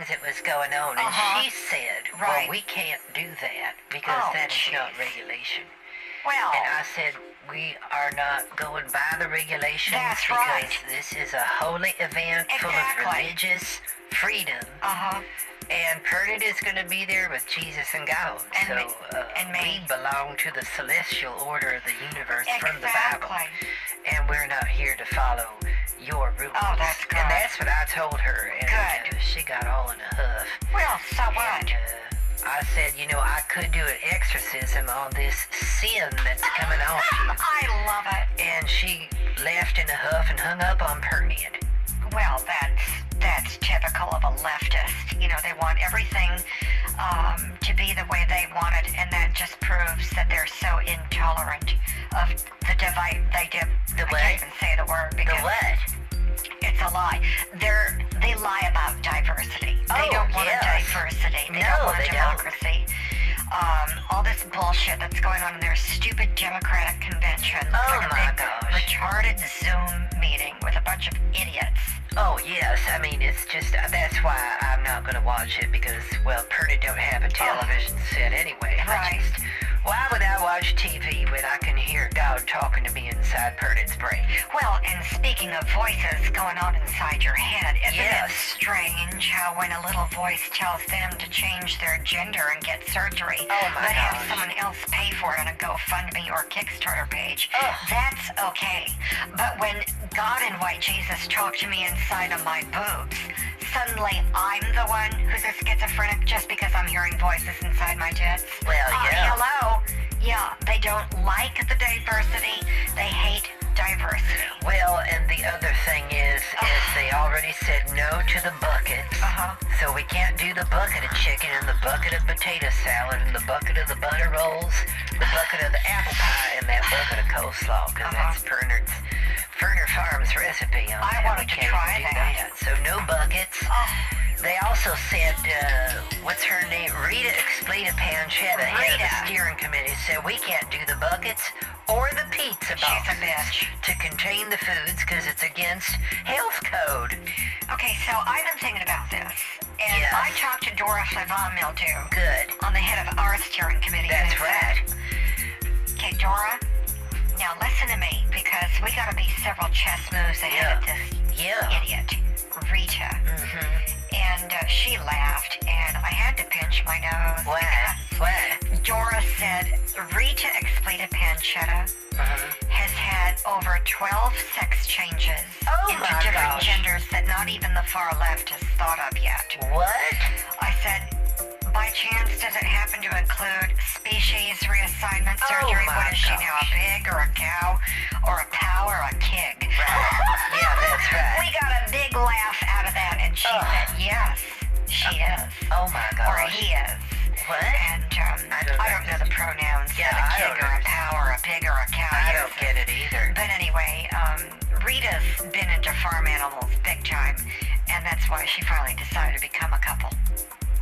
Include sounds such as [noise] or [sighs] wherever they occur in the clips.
things that was going on, and Uh-huh. she said, Right. "Well, we can't do that because Oh, that is not regulation." Well, And I said, "We are not going by the regulations That's because right. this is a holy event full of Exactly. religious freedom, uh-huh. and Perdit is going to be there with Jesus and God. And so me- uh, and me. we belong to the celestial order of the universe from the Bible." And we're not here to follow your rules. Oh, that's good. And that's what I told her. And Good. uh, she got all in a huff. Well, so what? Uh, I said, you know, I could do an exorcism on this sin that's coming off you. [laughs] I love it. And she left in a huff and hung up on Pernian. Well, that's that's typical of a leftist. You know, they want everything um, to be the way they want it, and that just proves that they're so intolerant of the divide. They did. The I what? can't even say the word The because what? it's a lie. They're they lie about diversity. they Oh, don't want yes. diversity. They No, don't want they don't. democracy. Um, all this bullshit that's going on in their stupid Democratic convention. Oh, like a my big gosh. retarded Zoom meeting with a bunch of idiots. Oh, yes. I mean, it's just, uh, that's why I'm not going to watch it because, well, Purdy don't have a television set anyway. I Right. Why would I watch TV when I can hear God talking to me inside Purdy's brain? Well, and speaking of voices going on inside your head, isn't Yes. it strange how when a little voice tells them to change their gender and get surgery, Oh, my but have someone else pay for it on a GoFundMe or Kickstarter page, Ugh. that's okay. But when God and White Jesus talk to me inside of my boobs, suddenly I'm the one who's a schizophrenic just because I'm hearing voices inside my tits. Well, Uh, yeah. hello. Yeah, they don't like the diversity. They hate diversity. Well, and the other thing is, [sighs] is they already said no to the buckets. Uh-huh. So we can't do the bucket of chicken and the bucket of potato salad and the bucket of the butter rolls, the bucket of the apple pie, and that bucket of coleslaw, because Uh-huh. that's Bernard's, Ferner Farms recipe on I want to They also said, uh, what's her name? Rita Expleta Panchetta, head of the steering committee, said we can't do the buckets or the pizza she's a boxes bitch. to contain the foods because it's against health code. Okay, so I've been thinking about this. And Yes. I talked to Dora Flavon Mildew Good. on the head of our steering committee. That's right. Okay, Dora, now listen to me because we got to be several chess moves ahead of this Yeah. idiot, Rita. Mm-hmm. And uh, she laughed, and I had to pinch my nose. What? What? Dora said Rita Expleta Panchetta Uh-huh. has had over 12 sex changes Oh into my different gosh. genders that not even the far left has thought of yet. What? I said, by chance, does it happen to include species reassignment Oh surgery? my what is she now, a pig or a cow or a cow or a kig? Right. Yeah, that's [laughs] right. We got a big laugh out of that, and she Ugh. said, yes, she is. Oh my god. Or he is. What? And um, I don't know the pronouns. Yeah, a I kid or a cow or a pig or a cow. I don't get it either. But anyway, um, Rita's been into farm animals big time, and that's why she finally decided to become a couple.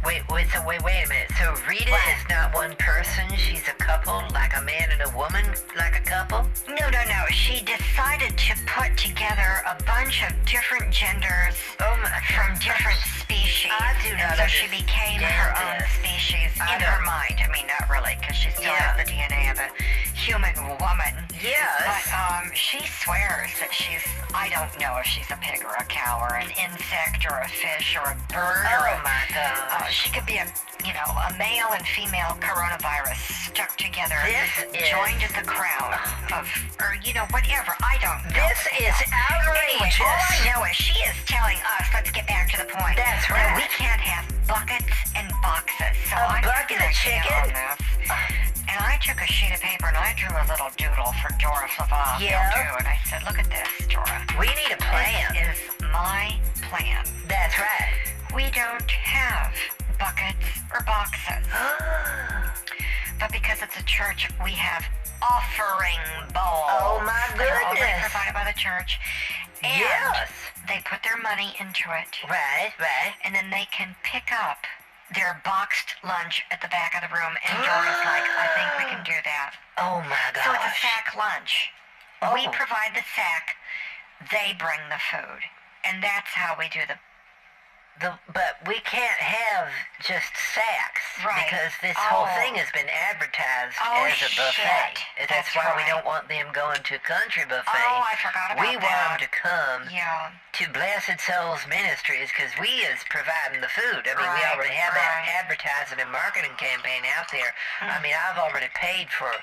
Wait, wait, so wait, wait a minute. So Rita What? is not one person. She's a couple, like a man and a woman, like a couple. No, no, no. She decided to put together a bunch of different genders Oh my from different species. I do not. and so she became her understand own this. species I in her don't- mind. I mean, not really, because she still Yeah. has the DNA of a human woman. Yes. But um, she swears that she's, I don't know if she's a pig or a cow or an insect or a fish or a bird or Oh a, my uh, she could be a, you know, a male and female coronavirus stuck together, This is- joined at the crown of, or you know, whatever. I don't know. This is hell. Anyway, all I outrageous. know is she is telling us, let's get back to the point. That's that we can't have buckets and boxes. So A I took bucket of chicken? And I took a sheet of paper and I drew a little doodle for Dora Flavon Yeah. Mildew, and I said, look at this, Dora. We need a plan. This is my plan. That's right. We don't have buckets or boxes. [gasps] But because it's a church, we have offering bowls. Oh, my are already provided by the church. And Yes. they put their money into it. Right, right. And then they can pick up their boxed lunch at the back of the room. And Dora's like, I think we can do that. [gasps] Oh my gosh. So it's a sack lunch. We Oh. provide the sack, they bring the food. And that's how we do the the but we can't have just sacks Right. because this whole Oh. thing has been advertised Oh, as a buffet. shit. That's, That's why we don't want them going to country buffet. Oh, I forgot about we want them to come Yeah. to Blessed Souls Ministries because we is providing the food. I mean, we already have right. that advertising and marketing campaign out there. Mm. I mean, I've already paid for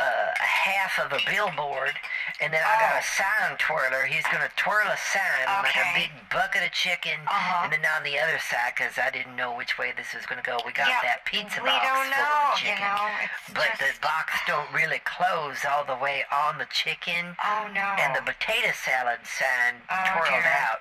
uh, a half of a billboard, and then I got Oh. a sign twirler. He's going to twirl a sign like a big bucket of chicken, Uh-huh. and then on the other side, because I didn't know which way this was going to go, we got Yeah, that pizza we box don't full know, of you chicken. know, it's but the box don't really close all the way on the chicken Oh no. and the potato salad sign Oh, twirled dear. out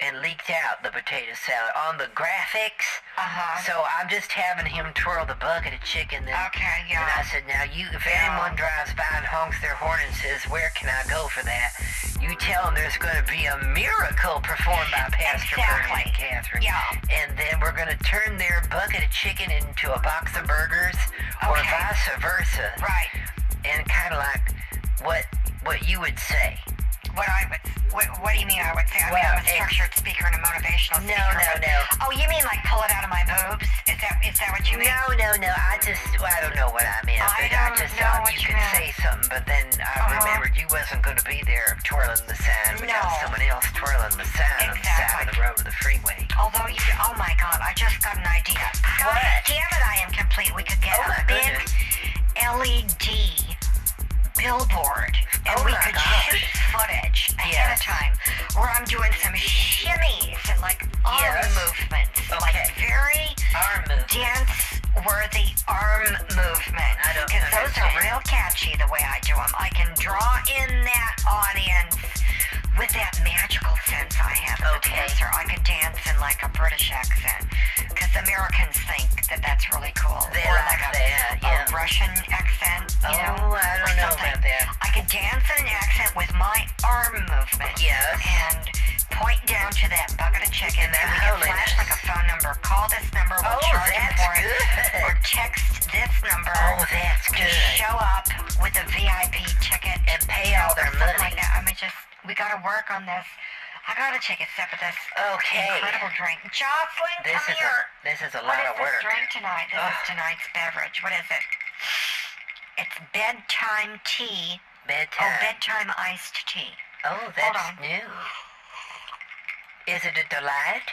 and leaked out the potato salad on the graphics. Uh-huh. So I'm just having him twirl the bucket of chicken. Then, Okay, And I said, now you, if Yeah. anyone drives by and honks their horn and says, where can I go for that? You tell them there's going to be a miracle performed by Pastor Bernie and Catherine. Yeah. And then we're going to turn their bucket of chicken into a box of burgers or vice versa. Right. And kind of like what what you would say. What I would, what, what do you mean I would say? I mean I'm a it- structured speaker and a motivational speaker. no, no, no. Oh, you mean like pull it out of my boobs? Is that, is that what you mean? No, no, no. I just, well, I don't know what I meant, I I don't just know thought what you you could meant. say something, but then I Uh-huh. remembered you wasn't going to be there twirling the sign. We got No. someone else twirling the sign on the side of Exactly. the road of the freeway. Although you, oh my God, I just got an idea. God What? damn it, I am complete. We could get Oh, a big goodness. LED billboard, and Oh, we my could shoot footage ahead Yes. of time where I'm doing some shimmies and like arm Yes. movements, Okay. like very Arm movement. dance-worthy arm movements. I don't Because those are real catchy the way I do them. I can draw in that audience with that magical sense I have as Okay. a dancer. I could dance in like a British accent. Because Americans think that that's really cool. They or like like a, that, a yeah. Russian accent, you know? Oh, I or don't know something. about that. I could dance in an accent with my arm movement. Yes. And point down to that bucket of chicken. And and we can flash like a phone number. Call this number. We'll Oh, charge that's for it. good. Or text this number. Oh, that's good. show up with a VIP ticket And pay all their money. like that. I mean, just we got to work on this. I got to take a sip of this Okay. incredible drink. Jocelyn, This come is here. a this is a What lot is of this work. drink tonight? This Ugh. is tonight's beverage. What is it? It's bedtime tea. Bedtime. Oh, Bedtime. bedtime iced tea. Oh, that's new. Is it a delight?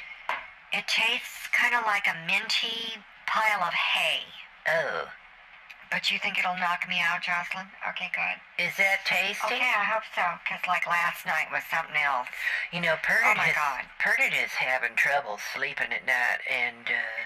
It tastes kind of like a minty pile of hay. Oh, But you think it'll knock me out, Jocelyn? Okay, good. is that tasty? Okay, I hope so. Because, like, last night was something else. You know, Perdit, Oh, my is, God. Perdit is having trouble sleeping at night, and uh,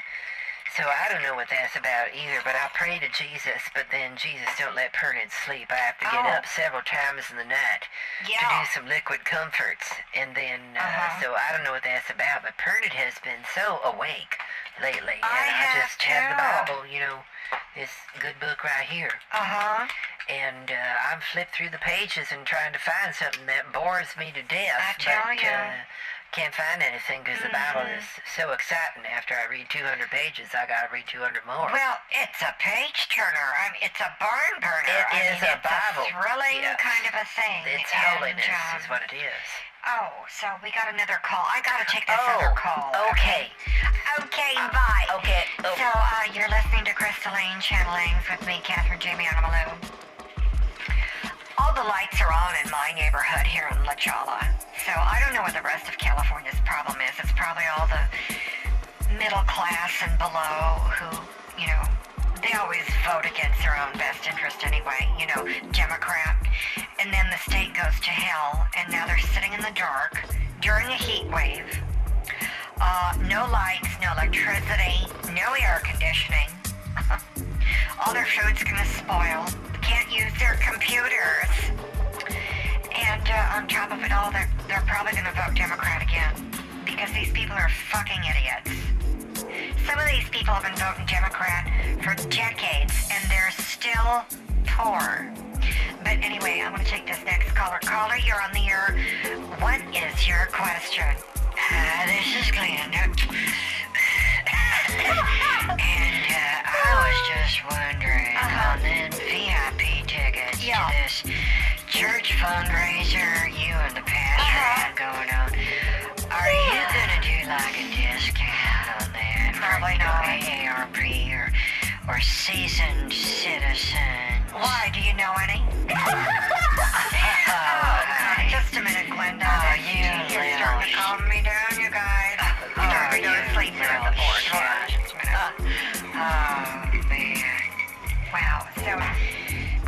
so I don't know what that's about either. But I pray to Jesus, but then Jesus don't let Perdit sleep. I have to get Oh. up several times in the night to do some liquid comforts, and then uh, Uh-huh. so I don't know what that's about. But Perdit has been so awake lately, I and I have just have the. Bible, you know, this good book right here. Uh huh. and uh, I'm flipped through the pages and trying to find something that bores me to death. I tell but, ya. Uh, can't find anything because the Bible Mhm. is so exciting. After I read 200 pages, I gotta read 200 more. Well, it's a page turner. I mean, it's a barn burner. It I is mean, a it's Bible. a thrilling kind of a thing. it's and, holiness um, is what it is. Oh, so we got another call. I gotta take this Oh, other call. okay. Okay, bye. Okay. Oh, So, uh, you're listening to Crystalline Channelings with me, Catherine Jamie Animaloo. All the lights are on in my neighborhood here in La Jolla. So I don't know what the rest of California's problem is. It's probably all the middle class and below who, you know, they always vote against their own best interest anyway, you know, Democrat. And then the state goes to hell, and now they're sitting in the dark during a heat wave. Uh, no lights, no electricity, no air conditioning. [laughs] All their food's gonna spoil. Can't use their computers. And uh, on top of it all, they're, they're probably gonna vote Democrat again. Because these people are fucking idiots. Some of these people have been voting Democrat for decades, and they're still poor. But anyway, I'm gonna take this next caller. Caller, you're on the air. What is your question? Uh, this is Glenda. and uh, I was just wondering Uh-huh. on them VIP tickets Yeah. to this church fundraiser you and the pastor Uh-huh. have going on. Are you gonna do like a disc RP or, or seasoned citizen. Why? Do you know any? [laughs] Oh, just a minute, Glenda. Oh, you You're little starting to calm me down, you guys. Oh, starting to go to sleep here at the board. Hold on just a minute. Oh, man. Wow. So,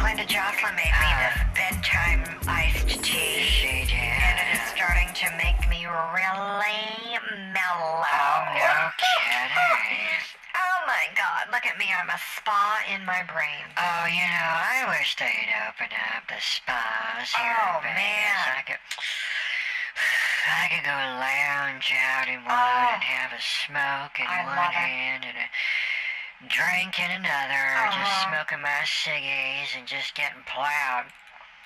Glenda Jocelyn made me uh. this bedtime iced tea. She did. And it is starting to make me really mellow. Look at me. I'm a spa in my brain. Oh, you know, I wish they'd open up the spas here Oh, in Vegas. man. I could, [sighs] I could go lounge out in one Oh. and have a smoke in I one hand and a drink in another, just Uh-huh. smoking my ciggies and just getting plowed.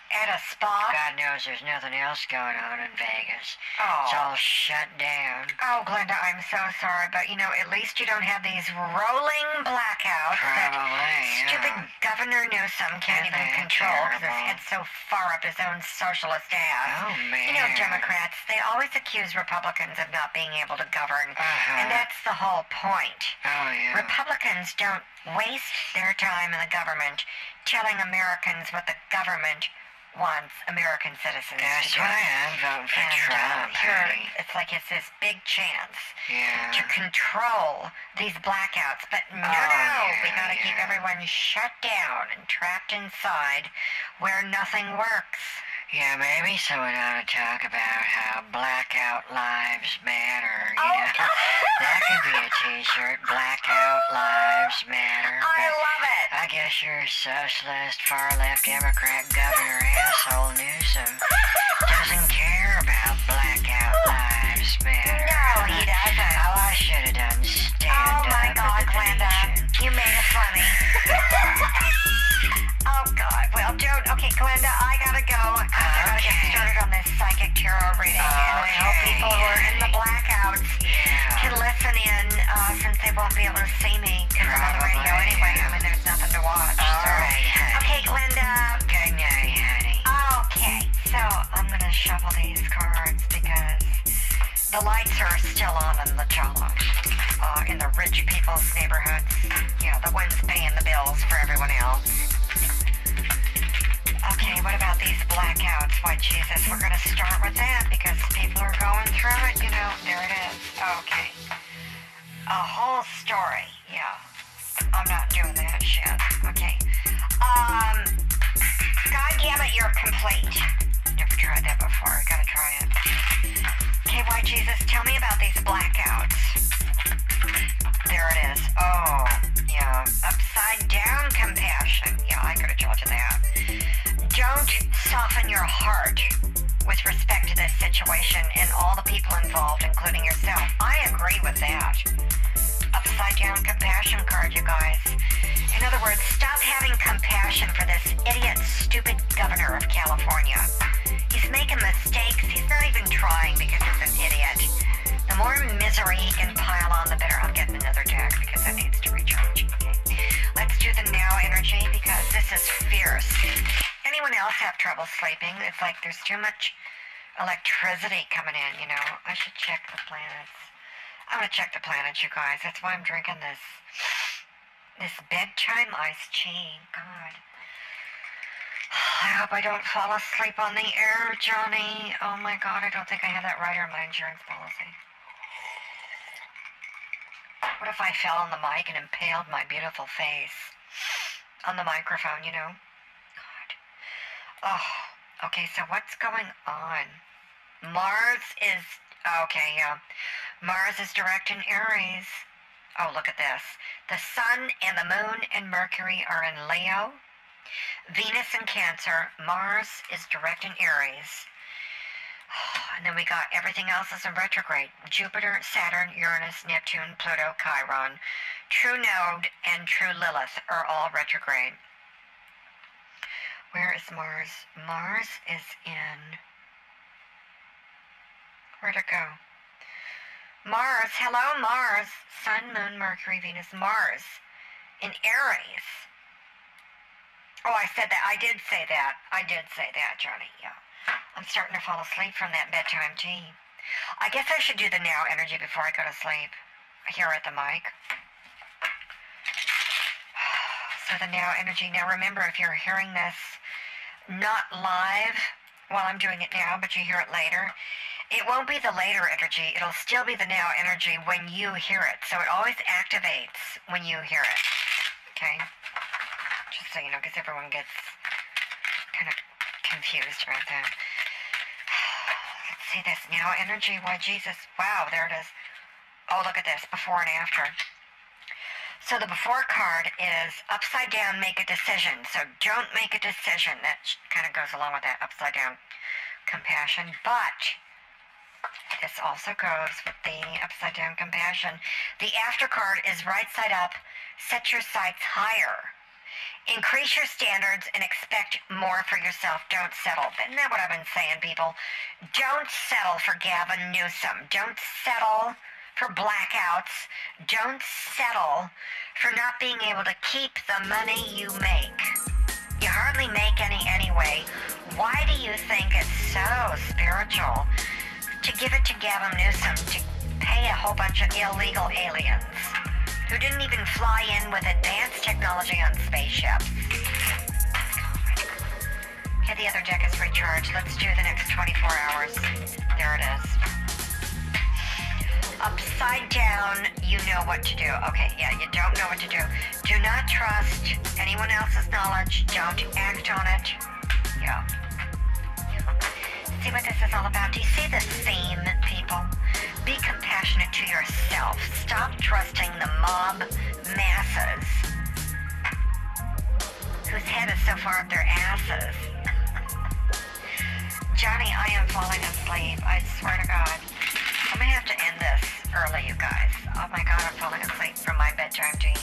At a spa? God knows there's nothing else going on in Vegas. Oh. It's all shut down. Oh, Glenda, I'm so sorry, but you know, at least you don't have these rolling blackouts that stupid yeah. Governor Newsom can't Isn't even control because his head's so far up his own socialist ass. Oh, man. You know, Democrats, they always accuse Republicans of not being able to govern, Uh-huh. and that's the whole point. Oh, yeah. Republicans don't waste their time in the government telling Americans what the government wants American citizens That's to do. why I'm voting for And, uh, Trump. honey. it's like it's this big chance Yeah. to control these blackouts. But no, Oh, no, we yeah, gotta keep everyone shut down and trapped inside where nothing works. Yeah, maybe someone ought to talk about how blackout lives matter. You Oh, know, that could be a T-shirt. Blackout lives matter. I love it. I guess your socialist, far-left Democrat governor asshole Newsom doesn't care about blackout lives matter. No, he doesn't. Oh, I should have done stand-up. Oh my God, Glenda, you made it funny. [laughs] God, well, don't. Okay, Glenda, I gotta go. I gotta get Okay. started on this psychic tarot reading, and I hope Okay, people who are in the blackouts Yeah. can listen in, uh, since they won't be able to see me because I'm on the radio anyway. I mean, there's nothing to watch. All so. right, honey. Okay, Glenda. Good night, honey. Okay, so I'm gonna shuffle these cards because the lights are still on in the Jala. Uh, in the rich people's neighborhoods. You know, the ones paying the bills for everyone else. Okay, what about these blackouts? Why, Jesus, we're gonna start with that because people are going through it, you know. There it is. Okay. A whole story, yeah. I'm not doing that shit. Okay. Um, God damn it, you're complete. Never tried that before. Gotta try it. Okay, why Jesus, tell me about these blackouts. There it is. Oh, yeah. Upside down compassion. Yeah, I could have told you that. Don't soften your heart with respect to this situation and all the people involved, including yourself. I agree with that. Upside down compassion card, you guys. In other words, stop having compassion for this idiot, stupid governor of California. He's making mistakes. He's not even trying because he's an idiot. The more misery he can pile on, the better. I'm getting another deck because it needs to recharge. Let's do the now energy because this is fierce. Anyone else have trouble sleeping? It's like there's too much electricity coming in, you know. I should check the planets. I'm gonna check the planets, you guys. That's why I'm drinking this this bedtime iced tea. God. I hope I don't fall asleep on the air, Johnny. Oh my god, I don't think I have that right on my insurance policy. What if I fell on the mic and impaled my beautiful face on the microphone, you know? Oh, okay, so what's going on? Mars is. Okay, yeah. Mars is direct in Aries. Oh, look at this. The Sun and the Moon and Mercury are in Leo. Venus in Cancer. Mars is direct in Aries. [sighs] And then we got everything else is in retrograde. Jupiter, Saturn, Uranus, Neptune, Pluto, Chiron. True Node and True Lilith are all retrograde. Where is Mars? Mars is in. Where'd it go? Mars, hello Mars. Sun, Moon, Mercury, Venus, Mars. In Aries. Oh, I said that. I did say that. I did say that, Johnny. Yeah. I'm starting to fall asleep from that bedtime tea. I guess I should do the now energy before I go to sleep. Here at the mic. With the now energy. Now remember, if you're hearing this not live while I'm doing it now, but you hear it later, it won't be the later energy. It'll still be the now energy when you hear it. So it always activates when you hear it. Okay? Just so you know, because everyone gets kind of confused about that. [sighs] Let's see this now energy. Why, Jesus. Wow, there it is. Oh, look at this. Before and after. So the before card is upside down, make a decision. So don't make a decision. That kind of goes along with that upside down compassion. But this also goes with the upside down compassion. The after card is right side up. Set your sights higher. Increase your standards and expect more for yourself. Don't settle. Isn't that what I've been saying, people? Don't settle for Gavin Newsom. Don't settle for blackouts. Don't settle for not being able to keep the money you make. You hardly make any anyway. Why do you think it's so spiritual to give it to Gavin Newsom to pay a whole bunch of illegal aliens who didn't even fly in with advanced technology on spaceships? Okay, the other deck is recharged. Let's do the next 24 hours. There it is upside down, you know what to do. Okay, yeah, you don't know what to do. Do not trust anyone else's knowledge. Don't act on it. Yeah. See what this is all about? Do you see the theme, people? Be compassionate to yourself. Stop trusting the mob masses whose head is so far up their asses. [laughs] Johnny, I am falling asleep. I swear to God. I'm gonna have to this early, you guys. Oh my god, I'm falling asleep from my bedtime dream.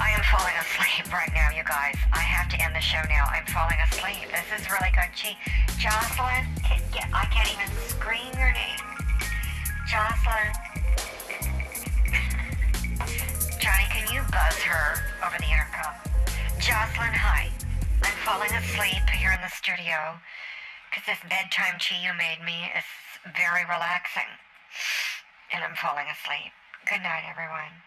I am falling asleep [laughs] right now, you guys. I have to end the show now. I'm falling asleep. This is really good. Gee, Jocelyn, I can't even scream your name. Jocelyn. Johnny, can you buzz her over the intercom? Jocelyn, hi. I'm falling asleep here in the studio because this bedtime tea you made me is very relaxing. And I'm falling asleep. Good night, everyone.